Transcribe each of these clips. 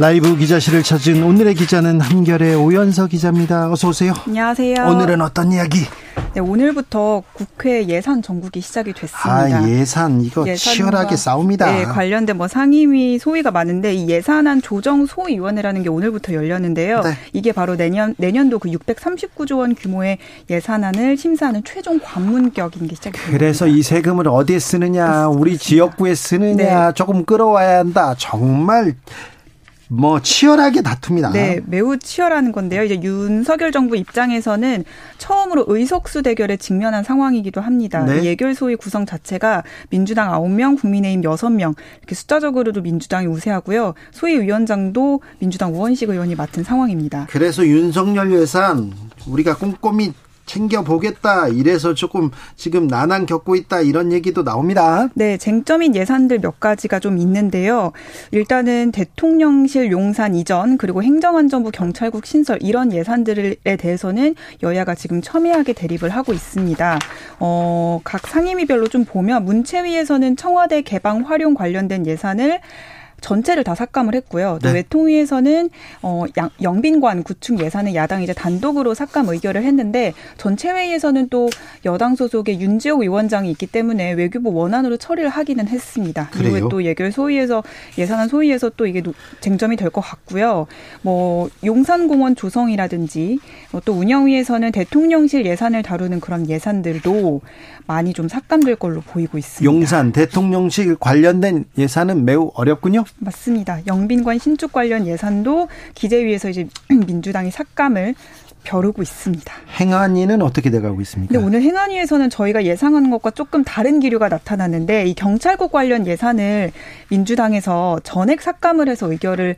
라이브 기자실을 찾은 오늘의 기자는 한결의 오연서 기자입니다. 어서 오세요. 안녕하세요. 오늘은 어떤 이야기? 네, 오늘부터 국회 예산 정국이 시작이 됐습니다. 아, 예산 이거 치열하게 싸웁니다. 네, 관련된 뭐 상임위 소위가 많은데 이 예산안 조정 소위원회라는 게 오늘부터 열렸는데요. 네. 이게 바로 내년 내년도 그 639조 원 규모의 예산안을 심사하는 최종 관문격인 게 시작이 됩니다. 그래서 이 세금을 어디에 쓰느냐, 우리 지역구에 쓰느냐 네. 조금 끌어와야 한다. 정말 뭐 치열하게 다툽니다. 네, 매우 치열한 건데요. 이제 윤석열 정부 입장에서는 처음으로 의석수 대결에 직면한 상황이기도 합니다. 네. 예결 소위 구성 자체가 민주당 9명, 국민의힘 6명 이렇게 숫자적으로도 민주당이 우세하고요. 소위 위원장도 민주당 우원식 의원이 맡은 상황입니다. 그래서 윤석열 예산 우리가 꼼꼼히 챙겨보겠다 이래서 조금 지금 난항 겪고 있다 이런 얘기도 나옵니다. 네, 쟁점인 예산들 몇 가지가 좀 있는데요. 일단은 대통령실 용산 이전 그리고 행정안전부 경찰국 신설 이런 예산들에 대해서는 여야가 지금 첨예하게 대립을 하고 있습니다. 어, 각 상임위별로 좀 보면 문체위에서는 청와대 개방 활용 관련된 예산을 전체를 다 삭감을 했고요. 또 네. 외통위에서는 어 양, 영빈관 구축 예산을 야당이 이제 단독으로 삭감 의결을 했는데 전체 회의에서는 또 여당 소속의 윤지호 위원장이 있기 때문에 외교부 원안으로 처리를 하기는 했습니다. 그래요? 그리고 또 예결 소위에서 예산안 소위에서 또 이게 쟁점이 될 것 같고요. 뭐 용산공원 조성이라든지 또 운영위에서는 대통령실 예산을 다루는 그런 예산들도 많이 좀 삭감될 걸로 보이고 있습니다. 용산 대통령실 관련된 예산은 매우 어렵군요. 맞습니다. 영빈관 신축 관련 예산도 기재위에서 이제 민주당이 삭감을 벼르고 있습니다. 행안위는 어떻게 돼가고 있습니까? 네, 오늘 행안위에서는 저희가 예상하는 것과 조금 다른 기류가 나타났는데 이 경찰국 관련 예산을 민주당에서 전액 삭감을 해서 의결을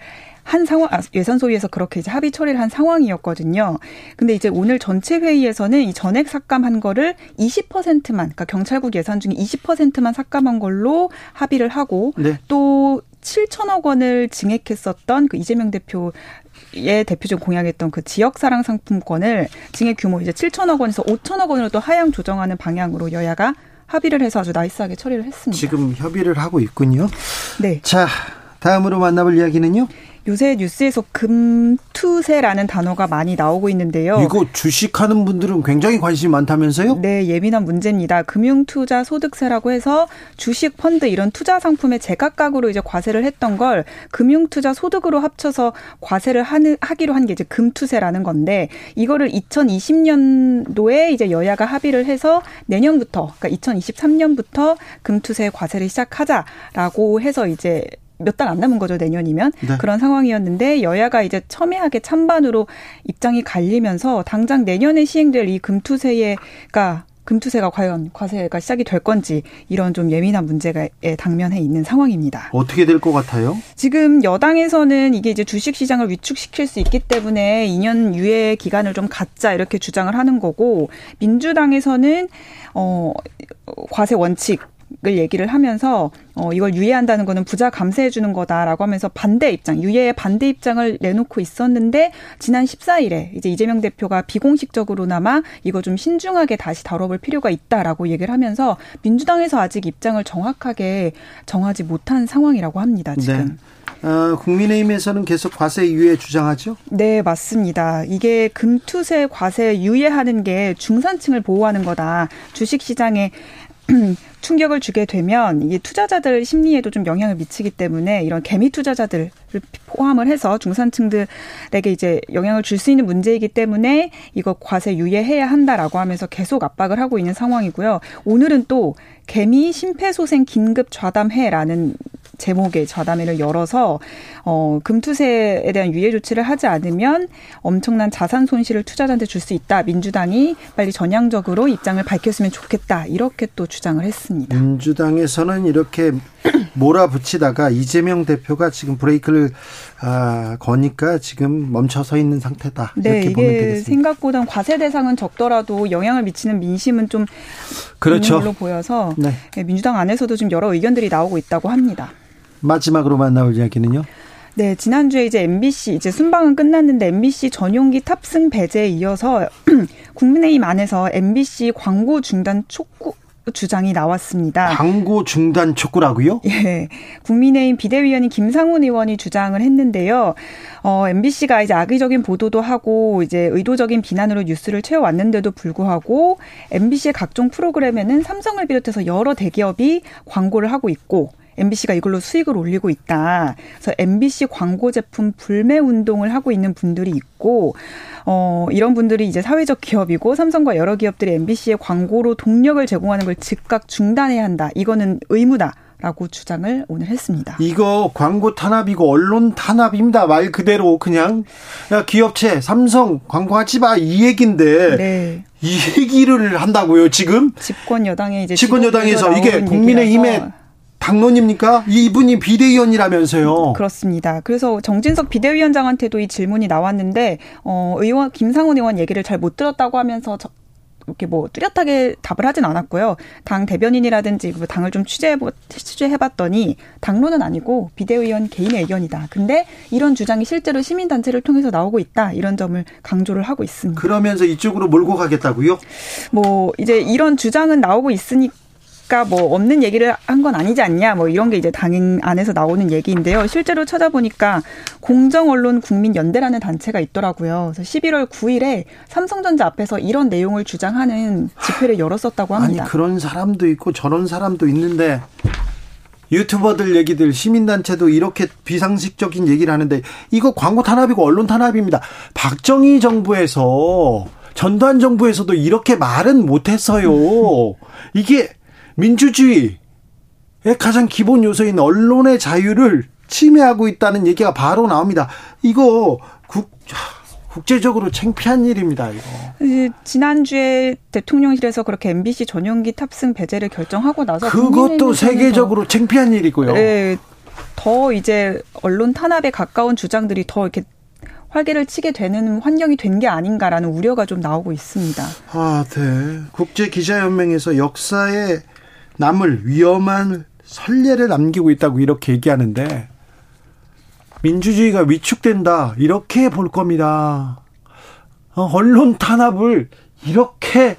한 상황 아, 예산 소위에서 그렇게 이제 합의 처리를 한 상황이었거든요. 근데 이제 오늘 전체 회의에서는 이 전액 삭감한 거를 20%만 그러니까 경찰국 예산 중에 20%만 삭감한 걸로 합의를 하고 네. 또 7천억 원을 증액했었던 그 이재명 대표 의 대표적 공약했던 그 지역사랑 상품권을 증액 규모 이제 7천억 원에서 5천억 원으로 또 하향 조정하는 방향으로 여야가 합의를 해서 아주 나이스하게 처리를 했습니다. 지금 협의를 하고 있군요. 네. 자, 다음으로 만나볼 이야기는요? 요새 뉴스에서 금투세라는 단어가 많이 나오고 있는데요. 이거 주식하는 분들은 굉장히 관심이 많다면서요? 네, 예민한 문제입니다. 금융투자 소득세라고 해서 주식, 펀드 이런 투자 상품에 제각각으로 이제 과세를 했던 걸 금융투자 소득으로 합쳐서 과세를 하는, 하기로 한 게 이제 금투세라는 건데 이거를 2020년도에 이제 여야가 합의를 해서 내년부터 그러니까 2023년부터 금투세 과세를 시작하자라고 해서 이제 몇 달 안 남은 거죠 내년이면 네. 그런 상황이었는데 여야가 이제 첨예하게 찬반으로 입장이 갈리면서 당장 내년에 시행될 이 금투세가 금투세가 과연 과세가 시작이 될 건지 이런 좀 예민한 문제가 당면해 있는 상황입니다. 어떻게 될 것 같아요? 지금 여당에서는 이게 이제 주식 시장을 위축시킬 수 있기 때문에 2년 유예 기간을 좀 갖자 이렇게 주장을 하는 거고 민주당에서는 어 과세 원칙 을 얘기를 하면서 어 이걸 유예한다는 거는 부자 감세해 주는 거다라고 하면서 반대 입장, 유예의 반대 입장을 내놓고 있었는데 지난 14일에 이제 이재명 대표가 비공식적으로나마 이거 좀 신중하게 다시 다뤄볼 필요가 있다라고 얘기를 하면서 민주당에서 아직 입장을 정확하게 정하지 못한 상황이라고 합니다. 지금. 네. 어, 국민의힘에서는 계속 과세 유예 주장하죠? 네, 맞습니다. 이게 금투세 과세 유예하는 게 중산층을 보호하는 거다. 주식 시장에 충격을 주게 되면 이게 투자자들 심리에도 좀 영향을 미치기 때문에 이런 개미 투자자들을 포함을 해서 중산층들에게 이제 영향을 줄 수 있는 문제이기 때문에 이거 과세 유예해야 한다라고 하면서 계속 압박을 하고 있는 상황이고요. 오늘은 또 개미 심폐소생 긴급 좌담회라는 제목의 좌담회를 열어서 어 금투세에 대한 유예 조치를 하지 않으면 엄청난 자산 손실을 투자자한테 줄 수 있다. 민주당이 빨리 전향적으로 입장을 밝혔으면 좋겠다. 이렇게 또 주장을 했습니다. 민주당에서는 이렇게 몰아붙이다가 이재명 대표가 지금 브레이크를 아, 거니까 지금 멈춰서 있는 상태다. 네, 이게 생각보다 과세 대상은 적더라도 영향을 미치는 민심은 좀 그렇죠. 걸로 보여서 네. 네. 민주당 안에서도 좀 여러 의견들이 나오고 있다고 합니다. 마지막으로 만나볼 이야기는요? 네, 지난주에 이제 MBC 이제 순방은 끝났는데 MBC 전용기 탑승 배제에 이어서 국민의힘 안에서 MBC 광고 중단 촉구 주장이 나왔습니다. 광고 중단 촉구라고요? 예. 국민의힘 비대위원인 김상훈 의원이 주장을 했는데요. 어, MBC가 이제 악의적인 보도도 하고 이제 의도적인 비난으로 뉴스를 채워왔는데도 불구하고 MBC의 각종 프로그램에는 삼성을 비롯해서 여러 대기업이 광고를 하고 있고 MBC가 이걸로 수익을 올리고 있다. 그래서 MBC 광고 제품 불매 운동을 하고 있는 분들이 있고 어 이런 분들이 이제 사회적 기업이고 삼성과 여러 기업들이 MBC의 광고로 동력을 제공하는 걸 즉각 중단해야 한다. 이거는 의무다. 라고 주장을 오늘 했습니다. 이거 광고 탄압이고 언론 탄압입니다. 말 그대로 그냥 야 기업체 삼성 광고하지 마 이 얘긴데 네. 이 얘기를 한다고요 지금 집권 여당에 이제 집권 여당에서 이게 국민의힘의 당론입니까? 이분이 비대위원이라면서요. 그렇습니다. 그래서 정진석 비대위원장한테도 이 질문이 나왔는데 어 의원 김상훈 의원 얘기를 잘 못 들었다고 하면서 저, 이렇게 뭐 뚜렷하게 답을 하진 않았고요. 당 대변인이라든지 그 당을 좀 취재해 취재해봤더니 당론은 아니고 비대위원 개인의 의견이다. 근데 이런 주장이 실제로 시민단체를 통해서 나오고 있다. 이런 점을 강조를 하고 있습니다. 그러면서 이쪽으로 몰고 가겠다고요? 뭐 이제 이런 주장은 나오고 있으니까. 아까 뭐 없는 얘기를 한 건 아니지 않냐 뭐 이런 게 이제 당 안에서 나오는 얘기인데요. 실제로 찾아보니까 공정 언론 국민 연대라는 단체가 있더라고요. 그래서 11월 9일에 삼성전자 앞에서 이런 내용을 주장하는 집회를 열었었다고 합니다. 아니 그런 사람도 있고 저런 사람도 있는데 유튜버들 얘기들 시민단체도 이렇게 비상식적인 얘기를 하는데 이거 광고 탄압이고 언론 탄압입니다. 박정희 정부에서 전두환 정부에서도 이렇게 말은 못했어요. 이게 민주주의의 가장 기본 요소인 언론의 자유를 침해하고 있다는 얘기가 바로 나옵니다. 이거 국 국제적으로 창피한 일입니다. 이거. 지난주에 대통령실에서 그렇게 MBC 전용기 탑승 배제를 결정하고 나서 그것도 세계적으로 창피한 일이고요. 네, 더 이제 언론 탄압에 가까운 주장들이 더 이렇게 활개를 치게 되는 환경이 된 게 아닌가라는 우려가 좀 나오고 있습니다. 아, 네. 국제 기자연맹에서 역사에 남을 위험한 선례를 남기고 있다고 이렇게 얘기하는데 민주주의가 위축된다 이렇게 볼 겁니다. 어, 언론 탄압을 이렇게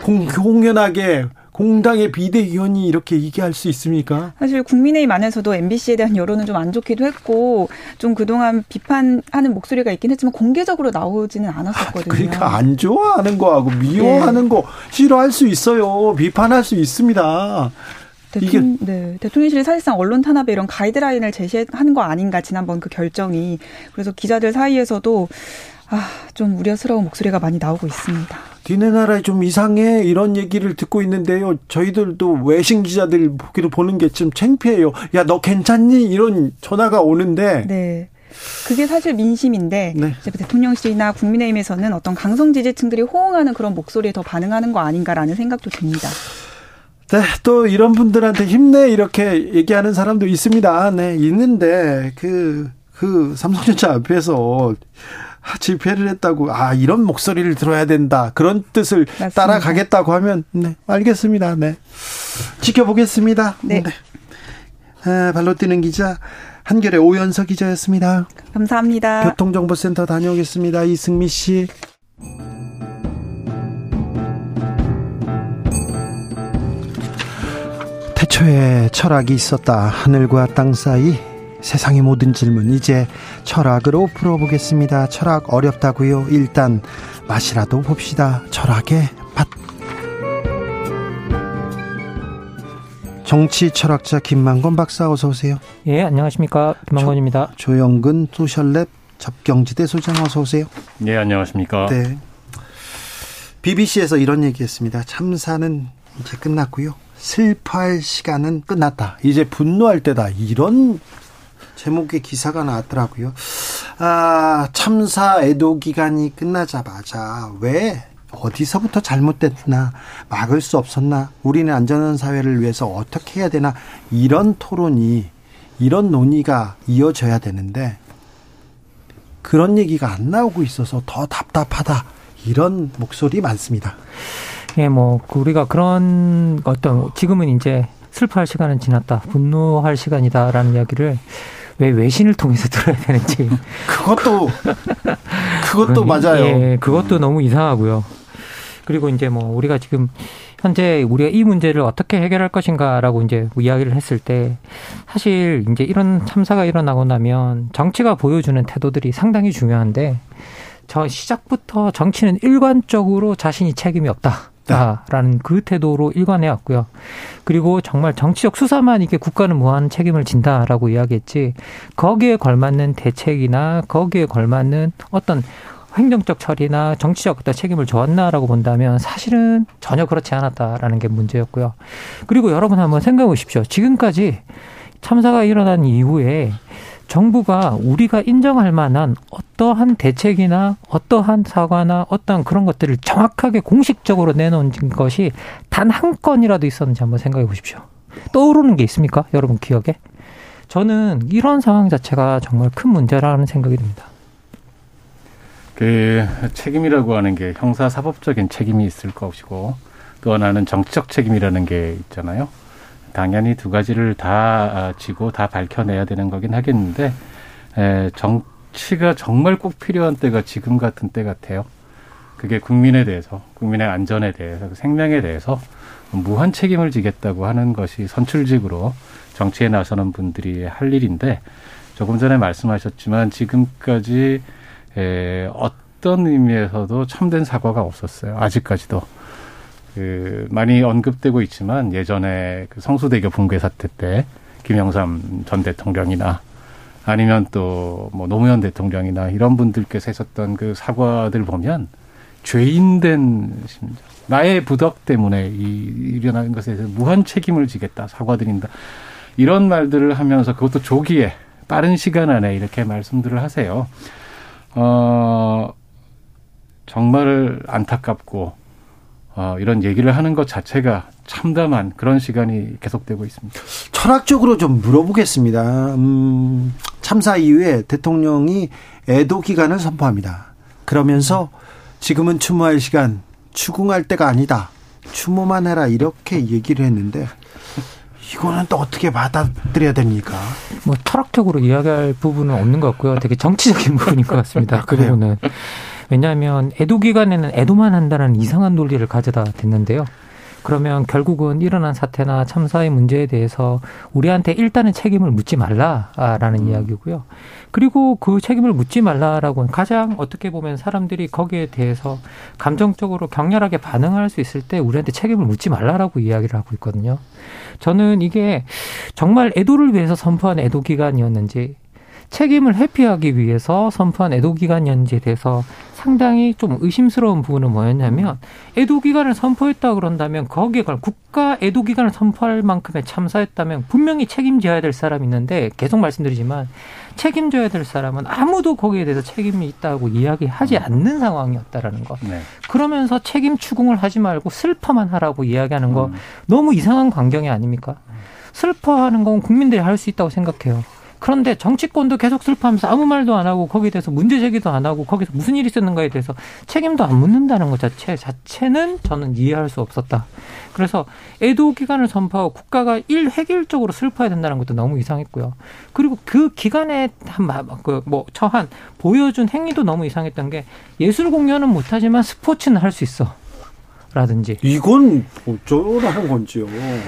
공공연하게 공당의 비대위원이 이렇게 얘기할 수 있습니까? 사실 국민의힘 안에서도 MBC에 대한 여론은 좀 안 좋기도 했고 좀 그동안 비판하는 목소리가 있긴 했지만 공개적으로 나오지는 않았었거든요. 그러니까 안 좋아하는 거하고 미워하는 네. 거 싫어할 수 있어요. 비판할 수 있습니다. 대통령, 이게 네. 대통령실이 사실상 언론 탄압에 이런 가이드라인을 제시한 거 아닌가 지난번 그 결정이 그래서 기자들 사이에서도 아, 좀 우려스러운 목소리가 많이 나오고 있습니다. 니네 나라에 좀 이상해 이런 얘기를 듣고 있는데요. 저희들도 외신 기자들 보기로 보는 게 좀 창피해요. 야, 너 괜찮니? 이런 전화가 오는데. 네. 그게 사실 민심인데 네. 이제 대통령실이나 국민의힘에서는 어떤 강성 지지층들이 호응하는 그런 목소리에 더 반응하는 거 아닌가라는 생각도 듭니다. 네, 또 이런 분들한테 힘내 이렇게 얘기하는 사람도 있습니다. 네, 있는데 그, 그 삼성전자 앞에서 집회를 했다고 아 이런 목소리를 들어야 된다. 그런 뜻을 맞습니다. 따라가겠다고 하면 네 알겠습니다. 네. 지켜보겠습니다. 네, 네. 아, 발로 뛰는 기자 한결의 오연서 기자였습니다. 감사합니다. 교통정보센터 다녀오겠습니다. 이승미 씨. 태초에 철학이 있었다. 하늘과 땅 사이 세상의 모든 질문 이제 철학으로 풀어보겠습니다. 철학 어렵다고요? 일단 맛이라도 봅시다. 철학의 맛. 정치 철학자 김만건 박사 어서 오세요. 예, 안녕하십니까? 김만건입니다. 조, 조영근 소셜랩 접경지대 소장 어서 오세요. 예, 안녕하십니까? 네. BBC에서 이런 얘기했습니다. 참사는 이제 끝났고요. 슬퍼할 시간은 끝났다. 이제 분노할 때다. 이런 제목의 기사가 나왔더라고요. 아, 참사 애도 기간이 끝나자마자 왜 어디서부터 잘못됐나 막을 수 없었나 우리는 안전한 사회를 위해서 어떻게 해야 되나 이런 토론이 이런 논의가 이어져야 되는데 그런 얘기가 안 나오고 있어서 더 답답하다. 이런 목소리 많습니다. 예, 뭐 우리가 그런 어떤 지금은 이제 슬퍼할 시간은 지났다. 분노할 시간이다라는 이야기를 왜 외신을 통해서 들어야 되는지. 그것도 그것도 맞아요. 예, 그것도 음. 너무 이상하고요. 그리고 이제 뭐 우리가 지금 현재 우리가 이 문제를 어떻게 해결할 것인가라고 이제 이야기를 했을 때 사실 이제 이런 참사가 일어나고 나면 정치가 보여주는 태도들이 상당히 중요한데 저 시작부터 정치는 일관적으로 자신이 책임이 없다. 라는 그 태도로 일관해 왔고요. 그리고 정말 정치적 수사만 이게 국가는 무한 책임을 진다라고 이야기했지 거기에 걸맞는 대책이나 거기에 걸맞는 어떤 행정적 처리나 정치적 어떤 책임을 져왔나라고 본다면 사실은 전혀 그렇지 않았다라는 게 문제였고요. 그리고 여러분 한번 생각해 보십시오. 지금까지 참사가 일어난 이후에 정부가 우리가 인정할 만한 어떠한 대책이나 어떠한 사과나 어떤 그런 것들을 정확하게 공식적으로 내놓은 것이 단 한 건이라도 있었는지 한번 생각해 보십시오. 떠오르는 게 있습니까? 여러분 기억에? 저는 이런 상황 자체가 정말 큰 문제라는 생각이 듭니다. 그 책임이라고 하는 게 형사 사법적인 책임이 있을 것이고 또 하나는 정치적 책임이라는 게 있잖아요. 당연히 두 가지를 다 아, 지고 다 밝혀내야 되는 거긴 하겠는데 에, 정치가 정말 꼭 필요한 때가 지금 같은 때 같아요. 그게 국민에 대해서, 국민의 안전에 대해서, 그 생명에 대해서 무한 책임을 지겠다고 하는 것이 선출직으로 정치에 나서는 분들이 할 일인데 조금 전에 말씀하셨지만 지금까지 에, 어떤 의미에서도 참된 사과가 없었어요. 아직까지도. 그 많이 언급되고 있지만 예전에 그 성수대교 붕괴 사태 때 김영삼 전 대통령이나 아니면 또 뭐 노무현 대통령이나 이런 분들께서 했었던 그 사과들 보면 죄인된 심정. 나의 부덕 때문에 이 일어나는 것에 대해서 무한 책임을 지겠다. 사과드린다. 이런 말들을 하면서 그것도 조기에 빠른 시간 안에 이렇게 말씀들을 하세요. 어, 정말 안타깝고, 어, 이런 얘기를 하는 것 자체가 참담한 그런 시간이 계속되고 있습니다. 철학적으로 좀 물어보겠습니다. 음, 참사 이후에 대통령이 애도 기간을 선포합니다. 그러면서 지금은 추모할 시간, 추궁할 때가 아니다. 추모만 해라 이렇게 얘기를 했는데 이거는 또 어떻게 받아들여야 됩니까? 뭐 철학적으로 이야기할 부분은 없는 것 같고요. 되게 정치적인 부분인 것 같습니다. 그 부분은. 왜냐하면 애도 기간에는 애도만 한다는 이상한 논리를 가져다 댔는데요. 그러면 결국은 일어난 사태나 참사의 문제에 대해서 우리한테 일단은 책임을 묻지 말라라는 음. 이야기고요. 그리고 그 책임을 묻지 말라라고 가장 어떻게 보면 사람들이 거기에 대해서 감정적으로 격렬하게 반응할 수 있을 때 우리한테 책임을 묻지 말라라고 이야기를 하고 있거든요. 저는 이게 정말 애도를 위해서 선포한 애도 기간이었는지 책임을 회피하기 위해서 선포한 애도 기간 연지에 대해서 상당히 좀 의심스러운 부분은 뭐였냐면 애도 기간을 선포했다 그런다면 거기에 관 국가 애도 기간을 선포할 만큼의 참사였다면 분명히 책임져야 될 사람이 있는데 계속 말씀드리지만 책임져야 될 사람은 아무도 거기에 대해서 책임이 있다고 이야기하지 음. 않는 상황이었다라는 거. 네. 그러면서 책임 추궁을 하지 말고 슬퍼만 하라고 이야기하는 거 음. 너무 이상한 광경이 아닙니까? 슬퍼하는 건 국민들이 할 수 있다고 생각해요. 그런데 정치권도 계속 슬퍼하면서 아무 말도 안 하고 거기에 대해서 문제 제기도 안 하고 거기서 무슨 일이 있었는가에 대해서 책임도 안 묻는다는 것 자체 자체는 저는 이해할 수 없었다. 그래서 애도 기간을 선포하고 국가가 일획일적으로 슬퍼해야 된다는 것도 너무 이상했고요. 그리고 그 기간에 한그뭐 처한 보여준 행위도 너무 이상했던 게 예술 공연은 못하지만 스포츠는 할 수 있어. 라든지 이건 어쩌라는 건지요.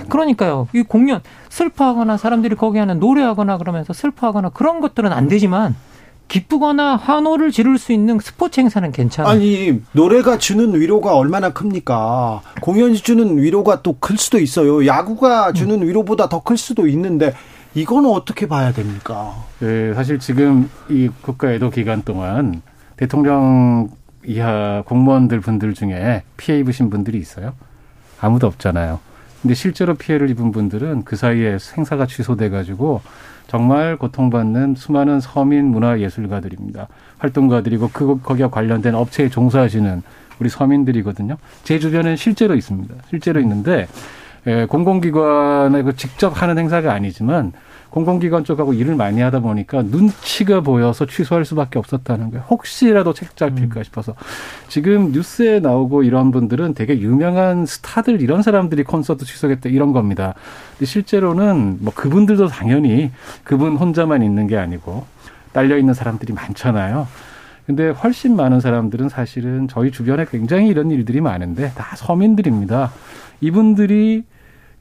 그러니까요. 이 공연 슬퍼하거나 사람들이 거기 하는 노래하거나 그러면서 슬퍼하거나 그런 것들은 안 되지만 기쁘거나 환호를 지를 수 있는 스포츠 행사는 괜찮아요. 아니 노래가 주는 위로가 얼마나 큽니까? 공연이 주는 위로가 또 클 수도 있어요. 야구가 주는 음. 위로보다 더 클 수도 있는데 이거는 어떻게 봐야 됩니까? 네, 사실 지금 이 국가 애도 기간 동안 대통령 이하 공무원들 분들 중에 피해 입으신 분들이 있어요? 아무도 없잖아요. 근데 실제로 피해를 입은 분들은 그 사이에 행사가 취소돼 가지고 정말 고통받는 수많은 서민 문화 예술가들입니다. 활동가들이고 그 거기와 관련된 업체에 종사하시는 우리 서민들이거든요. 제 주변엔 실제로 있습니다. 실제로 있는데 예, 공공기관에 그 직접 하는 행사가 아니지만 공공기관 쪽하고 일을 많이 하다 보니까 눈치가 보여서 취소할 수밖에 없었다는 거예요. 혹시라도 책 잡힐까 음. 싶어서. 지금 뉴스에 나오고 이런 분들은 되게 유명한 스타들 이런 사람들이 콘서트 취소했다 이런 겁니다. 근데 실제로는 뭐 그분들도 당연히 그분 혼자만 있는 게 아니고 딸려 있는 사람들이 많잖아요. 근데 훨씬 많은 사람들은 사실은 저희 주변에 굉장히 이런 일들이 많은데 다 서민들입니다. 이분들이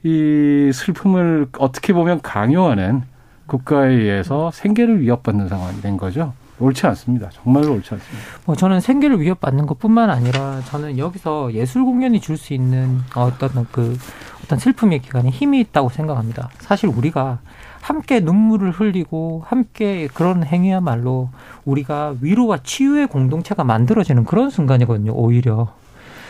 이 슬픔을 어떻게 보면 강요하는 국가에 의해서 생계를 위협받는 상황이 된 거죠. 옳지 않습니다. 정말로 옳지 않습니다. 뭐 저는 생계를 위협받는 것뿐만 아니라 저는 여기서 예술 공연이 줄 수 있는 어떤 그 어떤 슬픔의 기간에 힘이 있다고 생각합니다. 사실 우리가 함께 눈물을 흘리고 함께 그런 행위야말로 우리가 위로와 치유의 공동체가 만들어지는 그런 순간이거든요. 오히려.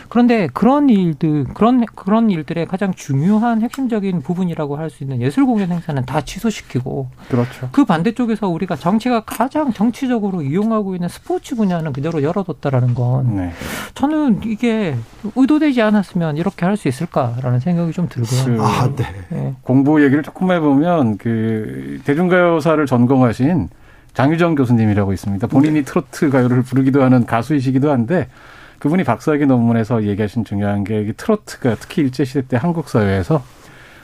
그런데 그런 일들 그런 그런 일들의 가장 중요한 핵심적인 부분이라고 할 수 있는 예술 공연 행사는 다 취소시키고 그렇죠. 그 반대쪽에서 우리가 정치가 가장 정치적으로 이용하고 있는 스포츠 분야는 그대로 열어뒀다라는 건 네. 저는 이게 의도되지 않았으면 이렇게 할 수 있을까라는 생각이 좀 들고요. 그 아, 네. 네. 공부 얘기를 조금 해보면 그 대중가요사를 전공하신 장유정 교수님이라고 있습니다. 본인이 네. 트로트 가요를 부르기도 하는 가수이시기도 한데 그분이 박사학위 논문에서 얘기하신 중요한 게 트로트가 특히 일제시대 때 한국 사회에서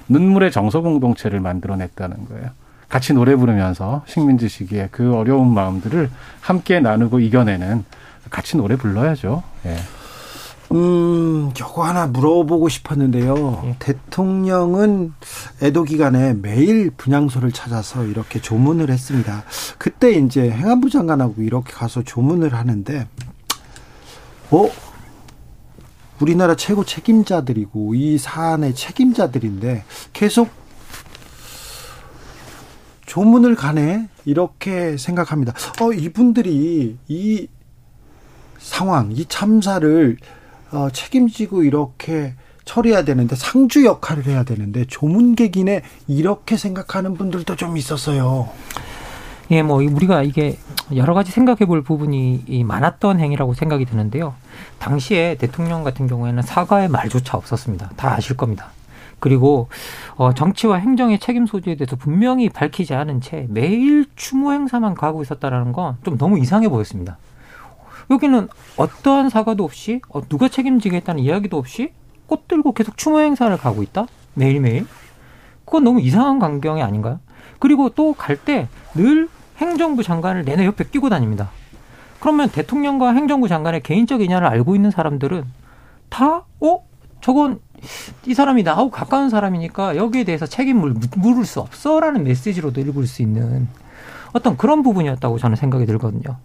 눈물의 정서 공동체를 만들어냈다는 거예요. 같이 노래 부르면서 식민지 시기에 그 어려운 마음들을 함께 나누고 이겨내는 같이 노래 불러야죠. 예. 음, 요거 하나 물어보고 싶었는데요. 예. 대통령은 애도 기간에 매일 분향소를 찾아서 이렇게 조문을 했습니다. 그때 이제 행안부 장관하고 이렇게 가서 조문을 하는데 어? 우리나라 최고 책임자들이고 이 사안의 책임자들인데 계속 조문을 가네 이렇게 생각합니다. 어 이분들이 이 상황, 이 참사를 어, 책임지고 이렇게 처리해야 되는데 상주 역할을 해야 되는데 조문객이네 이렇게 생각하는 분들도 좀 있었어요. 예, 뭐 우리가 이게 여러 가지 생각해 볼 부분이 많았던 행위라고 생각이 드는데요. 당시에 대통령 같은 경우에는 사과의 말조차 없었습니다. 다 아실 겁니다. 그리고 어, 정치와 행정의 책임 소지에 대해서 분명히 밝히지 않은 채 매일 추모 행사만 가고 있었다라는 건 좀 너무 이상해 보였습니다. 여기는 어떠한 사과도 없이 어, 누가 책임지겠다는 이야기도 없이 꽃 들고 계속 추모 행사를 가고 있다 매일매일 그건 너무 이상한 광경이 아닌가요? 그리고 또 갈 때 늘 행정부 장관을 내내 옆에 끼고 다닙니다. 그러면 대통령과 행정부 장관의 개인적 인연을 알고 있는 사람들은 다, 어? 저건 이 사람이 나하고 가까운 사람이니까 여기에 대해서 책임을 물을 수 없어라는 메시지로도 읽을 수 있는 어떤 그런 부분이었다고 저는 생각이 들거든요.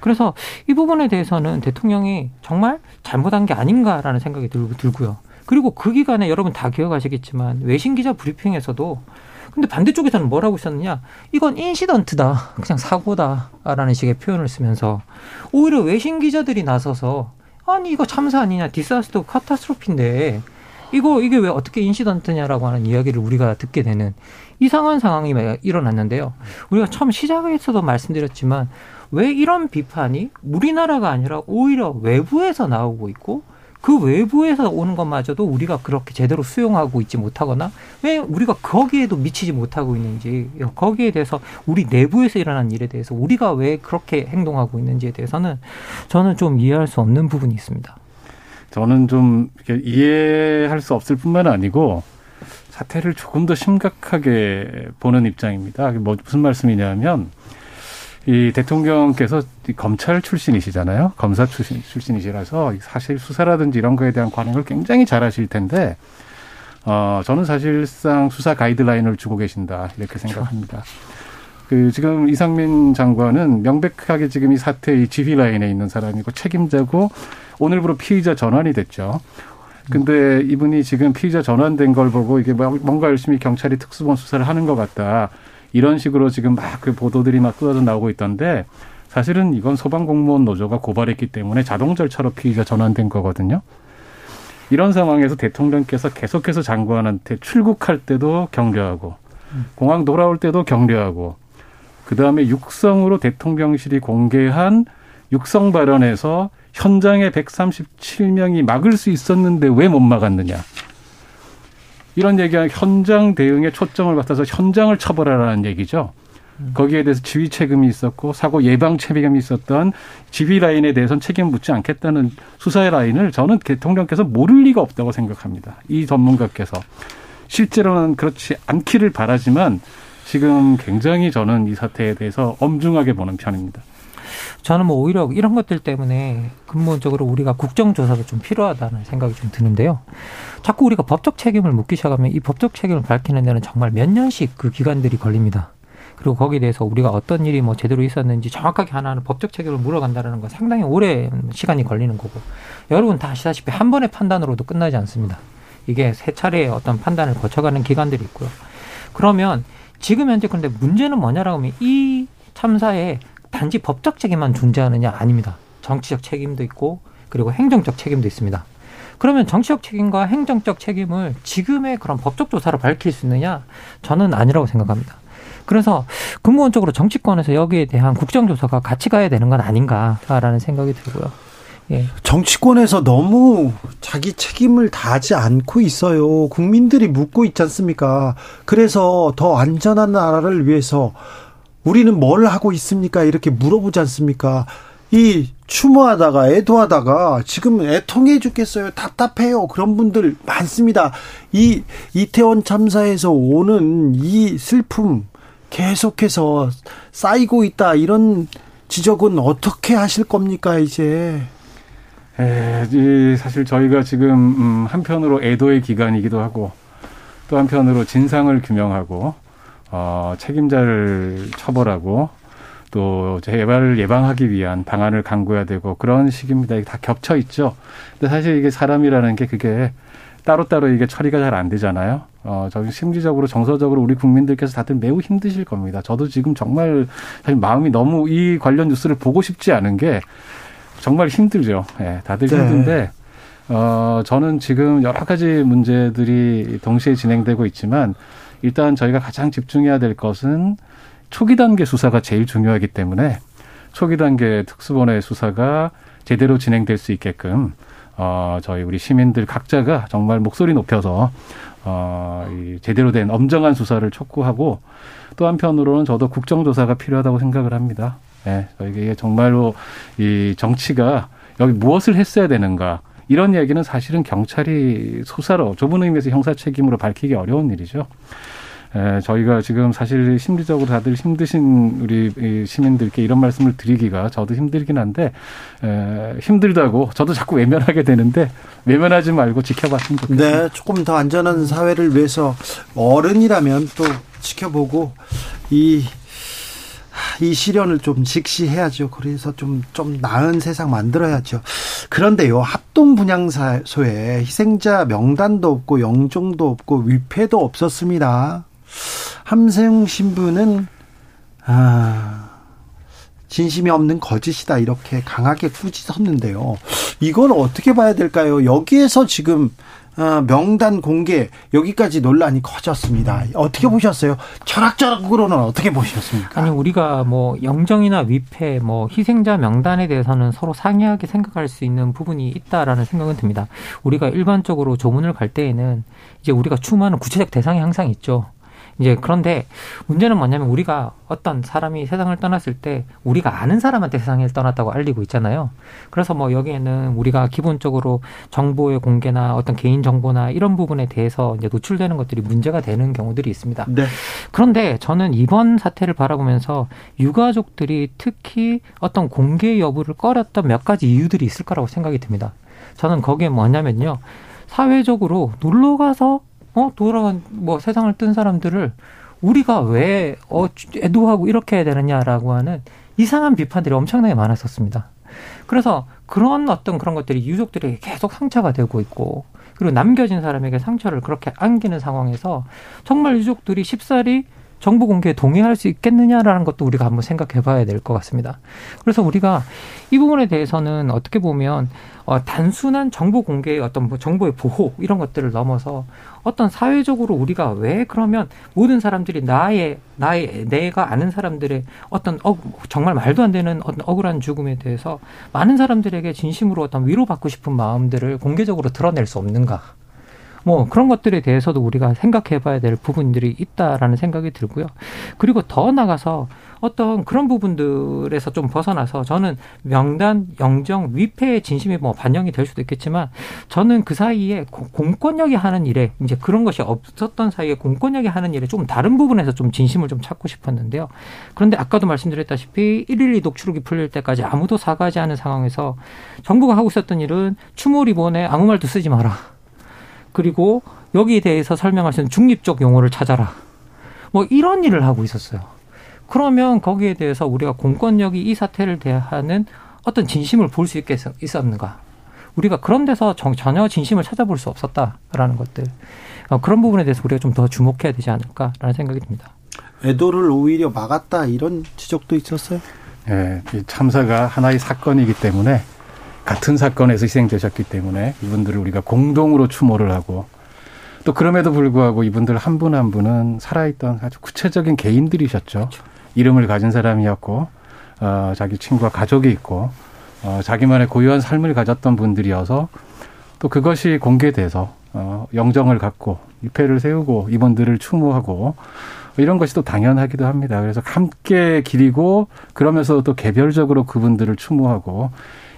그래서 이 부분에 대해서는 대통령이 정말 잘못한 게 아닌가라는 생각이 들고요. 그리고 그 기간에 여러분 다 기억하시겠지만 외신 기자 브리핑에서도 근데 반대쪽에서는 뭐라고 썼느냐? 이건 인시던트다. 그냥 사고다라는 식의 표현을 쓰면서 오히려 외신 기자들이 나서서 아니 이거 참사 아니냐? 디사스터 카타스트로피인데 이거 이게 왜 어떻게 인시던트냐라고 하는 이야기를 우리가 듣게 되는 이상한 상황이 일어났는데요. 우리가 처음 시작에서도 말씀드렸지만 왜 이런 비판이 우리나라가 아니라 오히려 외부에서 나오고 있고 그 외부에서 오는 것마저도 우리가 그렇게 제대로 수용하고 있지 못하거나 왜 우리가 거기에도 미치지 못하고 있는지 거기에 대해서 우리 내부에서 일어난 일에 대해서 우리가 왜 그렇게 행동하고 있는지에 대해서는 저는 좀 이해할 수 없는 부분이 있습니다. 저는 좀 이해할 수 없을 뿐만 아니고 사태를 조금 더 심각하게 보는 입장입니다. 뭐 무슨 말씀이냐면 이 대통령께서 검찰 출신이시잖아요. 검사 출신, 출신이시라서 사실 수사라든지 이런 거에 대한 관행을 굉장히 잘 하실 텐데, 어, 저는 사실상 수사 가이드라인을 주고 계신다. 이렇게 생각합니다. 그, 지금 이상민 장관은 명백하게 지금 이 사태의 지휘 라인에 있는 사람이고 책임자고 오늘부로 피의자 전환이 됐죠. 근데 이분이 지금 피의자 전환된 걸 보고 이게 뭔가 열심히 경찰이 특수본 수사를 하는 것 같다. 이런 식으로 지금 막 그 보도들이 막 쏟아져 나오고 있던데 사실은 이건 소방공무원 노조가 고발했기 때문에 자동 절차로 피의자 전환된 거거든요. 이런 상황에서 대통령께서 계속해서 장관한테 출국할 때도 격려하고 공항 돌아올 때도 격려하고 그 다음에 육성으로 대통령실이 공개한 육성 발언에서 현장에 137명이 막을 수 있었는데 왜 못 막았느냐. 이런 얘기가 현장 대응에 초점을 맞춰서 현장을 처벌하라는 얘기죠. 거기에 대해서 지휘 책임이 있었고 사고 예방 책임이 있었던 지휘 라인에 대해서는 책임 묻지 않겠다는 수사의 라인을 저는 대통령께서 모를 리가 없다고 생각합니다. 이 전문가께서 실제로는 그렇지 않기를 바라지만 지금 굉장히 저는 이 사태에 대해서 엄중하게 보는 편입니다. 저는 뭐 오히려 이런 것들 때문에 근본적으로 우리가 국정조사도 좀 필요하다는 생각이 좀 드는데요. 자꾸 우리가 법적 책임을 묻기 시작하면 이 법적 책임을 밝히는 데는 정말 몇 년씩 그 기간들이 걸립니다. 그리고 거기에 대해서 우리가 어떤 일이 뭐 제대로 있었는지 정확하게 하나하나 법적 책임을 물어간다는 건 상당히 오래 시간이 걸리는 거고 여러분 다 아시다시피 한 번의 판단으로도 끝나지 않습니다. 이게 세 차례의 어떤 판단을 거쳐가는 기간들이 있고요. 그러면 지금 현재 근데 문제는 뭐냐라고 하면 이 참사에 단지 법적 책임만 존재하느냐 아닙니다. 정치적 책임도 있고 그리고 행정적 책임도 있습니다. 그러면 정치적 책임과 행정적 책임을 지금의 그런 법적 조사로 밝힐 수 있느냐? 저는 아니라고 생각합니다. 그래서 근본적으로 정치권에서 여기에 대한 국정조사가 같이 가야 되는 건 아닌가라는 생각이 들고요. 예. 정치권에서 너무 자기 책임을 다하지 않고 있어요. 국민들이 묻고 있지 않습니까? 그래서 더 안전한 나라를 위해서 우리는 뭘 하고 있습니까? 이렇게 물어보지 않습니까? 이 추모하다가 애도하다가 지금 애통해 죽겠어요. 답답해요. 그런 분들 많습니다. 이 이태원 참사에서 오는 이 슬픔 계속해서 쌓이고 있다. 이런 지적은 어떻게 하실 겁니까, 이제? 에, 사실 저희가 지금 음, 한편으로 애도의 기간이기도 하고 또 한편으로 진상을 규명하고 어, 책임자를 처벌하고 또 재발을 예방하기 위한 방안을 강구해야 되고 그런 시기입니다. 이게 다 겹쳐 있죠. 근데 사실 이게 사람이라는 게 그게 따로따로 이게 처리가 잘 안 되잖아요. 어, 저 심리적으로 정서적으로 우리 국민들께서 다들 매우 힘드실 겁니다. 저도 지금 정말 사실 마음이 너무 이 관련 뉴스를 보고 싶지 않은 게 정말 힘들죠. 예, 네, 다들 네. 힘든데 어, 저는 지금 여러 가지 문제들이 동시에 진행되고 있지만 일단 저희가 가장 집중해야 될 것은 초기 단계 수사가 제일 중요하기 때문에 초기 단계 특수본의 수사가 제대로 진행될 수 있게끔 어 저희 우리 시민들 각자가 정말 목소리 높여서 어이 제대로 된 엄정한 수사를 촉구하고 또 한편으로는 저도 국정조사가 필요하다고 생각을 합니다. 예, 네, 저에게 정말로 이 정치가 여기 무엇을 했어야 되는가 이런 얘기는 사실은 경찰이 수사로 좁은 의미에서 형사 책임으로 밝히기 어려운 일이죠. 에, 저희가 지금 사실 심리적으로 다들 힘드신 우리 시민들께 이런 말씀을 드리기가 저도 힘들긴 한데 에, 힘들다고 저도 자꾸 외면하게 되는데 외면하지 말고 지켜봤으면 좋겠습니다. 네, 조금 더 안전한 사회를 위해서 어른이라면 또 지켜보고 이 이 시련을 좀 직시해야죠. 그래서 좀, 좀 나은 세상 만들어야죠. 그런데요, 합동분향소에 희생자 명단도 없고, 영종도 없고, 위패도 없었습니다. 함세웅 신부는, 아, 진심이 없는 거짓이다. 이렇게 강하게 꾸짖었는데요. 이건 어떻게 봐야 될까요? 여기에서 지금 어, 명단 공개 여기까지 논란이 커졌습니다. 어떻게 보셨어요? 철학적으로는 어떻게 보셨습니까? 아니 우리가 뭐 영정이나 위패, 뭐 희생자 명단에 대해서는 서로 상이하게 생각할 수 있는 부분이 있다라는 생각은 듭니다. 우리가 일반적으로 조문을 갈 때에는 이제 우리가 추모하는 구체적 대상이 항상 있죠. 이제 그런데 문제는 뭐냐면 우리가 어떤 사람이 세상을 떠났을 때 우리가 아는 사람한테 세상을 떠났다고 알리고 있잖아요. 그래서 뭐 여기에는 우리가 기본적으로 정보의 공개나 어떤 개인 정보나 이런 부분에 대해서 이제 노출되는 것들이 문제가 되는 경우들이 있습니다. 네. 그런데 저는 이번 사태를 바라보면서 유가족들이 특히 어떤 공개 여부를 꺼렸던 몇 가지 이유들이 있을 거라고 생각이 듭니다. 저는 거기에 뭐냐면요. 사회적으로 놀러 가서 어 돌아간 뭐 세상을 뜬 사람들을 우리가 왜 어, 애도하고 이렇게 해야 되느냐라고 하는 이상한 비판들이 엄청나게 많았었습니다. 그래서 그런 어떤 그런 것들이 유족들에게 계속 상처가 되고 있고 그리고 남겨진 사람에게 상처를 그렇게 안기는 상황에서 정말 유족들이 쉽사리 정보 공개에 동의할 수 있겠느냐라는 것도 우리가 한번 생각해 봐야 될 것 같습니다. 그래서 우리가 이 부분에 대해서는 어떻게 보면 어, 단순한 정보 공개의 어떤 뭐 정보의 보호 이런 것들을 넘어서 어떤 사회적으로 우리가 왜 그러면 모든 사람들이 나의 나의 내가 아는 사람들의 어떤 어, 정말 말도 안 되는 어떤 억울한 죽음에 대해서 많은 사람들에게 진심으로 어떤 위로받고 싶은 마음들을 공개적으로 드러낼 수 없는가? 뭐 그런 것들에 대해서도 우리가 생각해 봐야 될 부분들이 있다라는 생각이 들고요. 그리고 더 나가서 어떤 그런 부분들에서 좀 벗어나서 저는 명단 영정 위패의 진심이 뭐 반영이 될 수도 있겠지만 저는 그 사이에 공권력이 하는 일에 이제 그런 것이 없었던 사이에 공권력이 하는 일에 좀 다른 부분에서 좀 진심을 좀 찾고 싶었는데요. 그런데 아까도 말씀드렸다시피 112 녹취록이 풀릴 때까지 아무도 사과하지 않은 상황에서 정부가 하고 있었던 일은 추모 리본에 아무 말도 쓰지 마라. 그리고 여기에 대해서 설명할 수 있는 중립적 용어를 찾아라. 뭐 이런 일을 하고 있었어요. 그러면 거기에 대해서 우리가 공권력이 이 사태를 대하는 어떤 진심을 볼 수 있게 있었는가? 우리가 그런 데서 전혀 진심을 찾아볼 수 없었다라는 것들 어, 그런 부분에 대해서 우리가 좀 더 주목해야 되지 않을까라는 생각이 듭니다. 애도를 오히려 막았다 이런 지적도 있었어요. 예, 네, 참사가 하나의 사건이기 때문에 같은 사건에서 희생되셨기 때문에 이분들을 우리가 공동으로 추모를 하고 또 그럼에도 불구하고 이분들 한 분한 한 분은 살아있던 아주 구체적인 개인들이셨죠. 그렇죠. 이름을 가진 사람이었고 어, 자기 친구와 가족이 있고 어, 자기만의 고유한 삶을 가졌던 분들이어서 또 그것이 공개돼서 어, 영정을 갖고 위패를 세우고 이분들을 추모하고 이런 것이 또 당연하기도 합니다. 그래서 함께 기리고 그러면서 또 개별적으로 그분들을 추모하고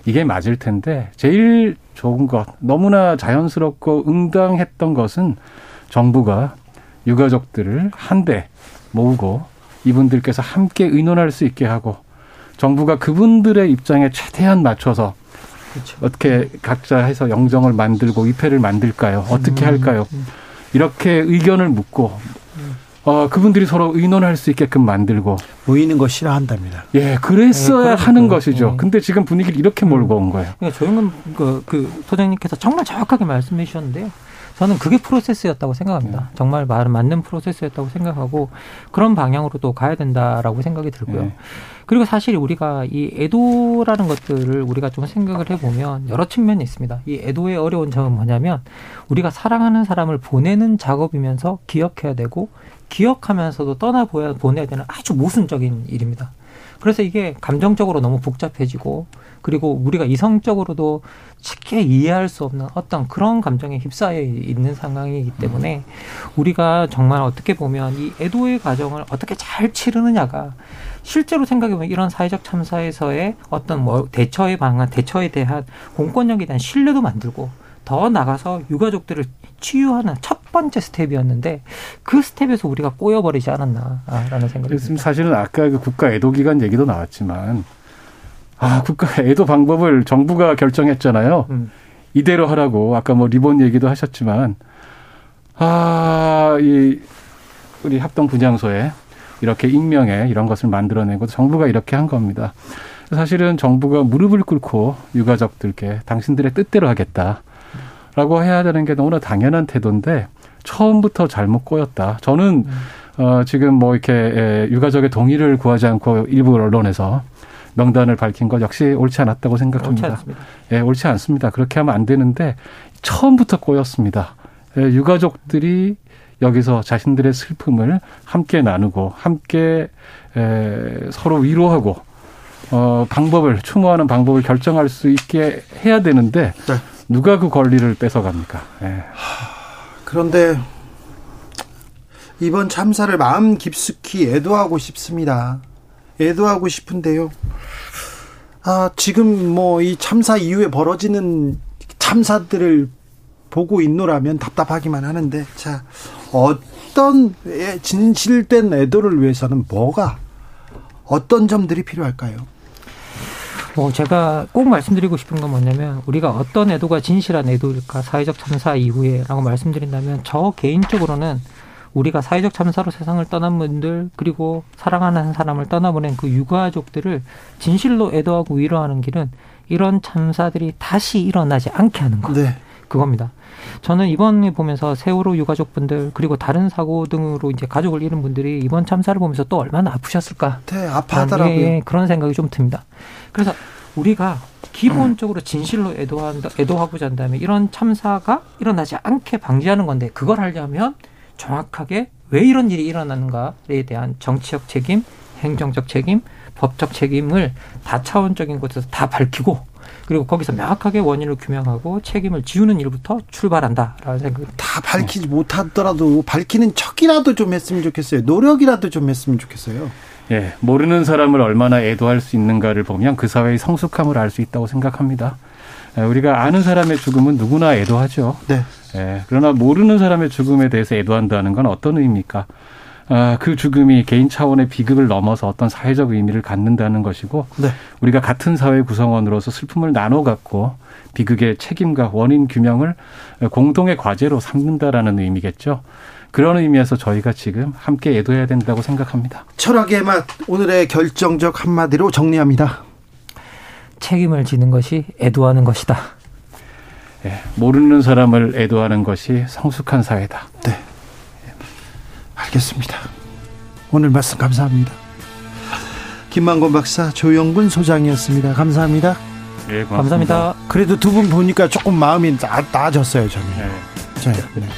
이게 맞을 텐데 제일 좋은 것 너무나 자연스럽고 응당했던 것은 정부가 유가족들을 한데 모으고 이분들께서 함께 의논할 수 있게 하고 정부가 그분들의 입장에 최대한 맞춰서 그렇죠. 어떻게 각자 해서 영정을 만들고 위패를 만들까요? 어떻게 음. 할까요? 이렇게 의견을 묻고 어, 그분들이 서로 의논할 수 있게끔 만들고 모이는 거 싫어한답니다. 예, 그랬어야 네, 하는 것이죠. 네. 근데 지금 분위기를 이렇게 몰고 온 거예요. 그러니까 조영근 그, 그 소장님께서 정말 정확하게 말씀해 주셨는데요. 저는 그게 프로세스였다고 생각합니다. 네. 정말 말 맞는 프로세스였다고 생각하고 그런 방향으로 또 가야 된다라고 생각이 들고요. 네. 그리고 사실 우리가 이 애도라는 것들을 우리가 좀 생각을 해보면 여러 측면이 있습니다. 이 애도의 어려운 점은 뭐냐면 우리가 사랑하는 사람을 보내는 작업이면서 기억해야 되고 기억하면서도 떠나 보내야 되는 아주 모순적인 일입니다. 그래서 이게 감정적으로 너무 복잡해지고 그리고 우리가 이성적으로도 쉽게 이해할 수 없는 어떤 그런 감정에 휩싸여 있는 상황이기 때문에 우리가 정말 어떻게 보면 이 애도의 과정을 어떻게 잘 치르느냐가 실제로 생각해보면 이런 사회적 참사에서의 어떤 뭐 대처의 방안, 대처에 대한 공권력에 대한 신뢰도 만들고 더 나가서 유가족들을 치유하는 첫 번째 스텝이었는데 그 스텝에서 우리가 꼬여버리지 않았나라는 생각이 듭니다. 사실은 아까 그 국가 애도 기간 얘기도 나왔지만 아 국가 애도 방법을 정부가 결정했잖아요. 음. 이대로 하라고 아까 뭐 리본 얘기도 하셨지만 아이 우리 합동 분향소에 이렇게 익명에 이런 것을 만들어내고 정부가 이렇게 한 겁니다. 사실은 정부가 무릎을 꿇고 유가족들께 당신들의 뜻대로 하겠다 라고 해야 되는 게 너무나 당연한 태도인데 처음부터 잘못 꼬였다. 저는 음. 어, 지금 뭐 이렇게 에, 유가족의 동의를 구하지 않고 일부 언론에서 명단을 밝힌 것 역시 옳지 않았다고 생각합니다. 옳지 않습니다. 예, 옳지 않습니다. 그렇게 하면 안 되는데 처음부터 꼬였습니다. 예, 유가족들이 여기서 자신들의 슬픔을 함께 나누고 함께 에, 서로 위로하고 어, 방법을 추모하는 방법을 결정할 수 있게 해야 되는데 네. 누가 그 권리를 뺏어갑니까? 예. 그런데 이번 참사를 마음 깊숙이 애도하고 싶습니다. 애도하고 싶은데요. 아, 지금 뭐 이 참사 이후에 벌어지는 참사들을 보고 있노라면 답답하기만 하는데, 자, 어떤 진실된 애도를 위해서는 뭐가, 어떤 점들이 필요할까요? 뭐 제가 꼭 말씀드리고 싶은 건 뭐냐면 우리가 어떤 애도가 진실한 애도일까 사회적 참사 이후에라고 말씀드린다면 저 개인적으로는 우리가 사회적 참사로 세상을 떠난 분들 그리고 사랑하는 사람을 떠나보낸 그 유가족들을 진실로 애도하고 위로하는 길은 이런 참사들이 다시 일어나지 않게 하는 것. 네. 그겁니다. 저는 이번에 보면서 세월호 유가족분들 그리고 다른 사고 등으로 이제 가족을 잃은 분들이 이번 참사를 보면서 또 얼마나 아프셨을까? 네, 아파하더라고요. 예, 그런 생각이 좀 듭니다. 그래서 우리가 기본적으로 진실로 애도한다, 애도하고자 한다면 이런 참사가 일어나지 않게 방지하는 건데 그걸 하려면 정확하게 왜 이런 일이 일어나는가에 대한 정치적 책임, 행정적 책임, 법적 책임을 다차원적인 곳에서 다 밝히고 그리고 거기서 명확하게 원인을 규명하고 책임을 지우는 일부터 출발한다라는 생각입니다. 다 밝히지 못하더라도 밝히는 척이라도 좀 했으면 좋겠어요. 노력이라도 좀 했으면 좋겠어요. 예, 모르는 사람을 얼마나 애도할 수 있는가를 보면 그 사회의 성숙함을 알 수 있다고 생각합니다. 예, 우리가 아는 사람의 죽음은 누구나 애도하죠. 네. 예, 그러나 모르는 사람의 죽음에 대해서 애도한다는 건 어떤 의미입니까? 아, 그 죽음이 개인 차원의 비극을 넘어서 어떤 사회적 의미를 갖는다는 것이고 네. 우리가 같은 사회 구성원으로서 슬픔을 나눠 갖고 비극의 책임과 원인 규명을 공동의 과제로 삼는다라는 의미겠죠. 그런 의미에서 저희가 지금 함께 애도해야 된다고 생각합니다. 철학의 맛 오늘의 결정적 한마디로 정리합니다. 책임을 지는 것이 애도하는 것이다. 예, 모르는 사람을 애도하는 것이 성숙한 사회다. 네. 알겠습니다. 오늘 말씀 감사합니다. 김만곤 박사, 조영근 소장이었습니다. 감사합니다. 예, 고맙습니다. 감사합니다. 그래도 두 분 보니까 조금 마음이 나, 나아졌어요, 저는. 예. 저, 네.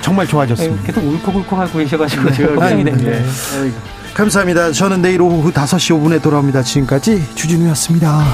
정말 좋아졌습니다. 계속 울컥울컥 하고 계셔가지고 네. 제가 걱정이 됩니다. 네. 감사합니다. 저는 내일 오후 5시 5분에 돌아옵니다. 지금까지 주진우였습니다.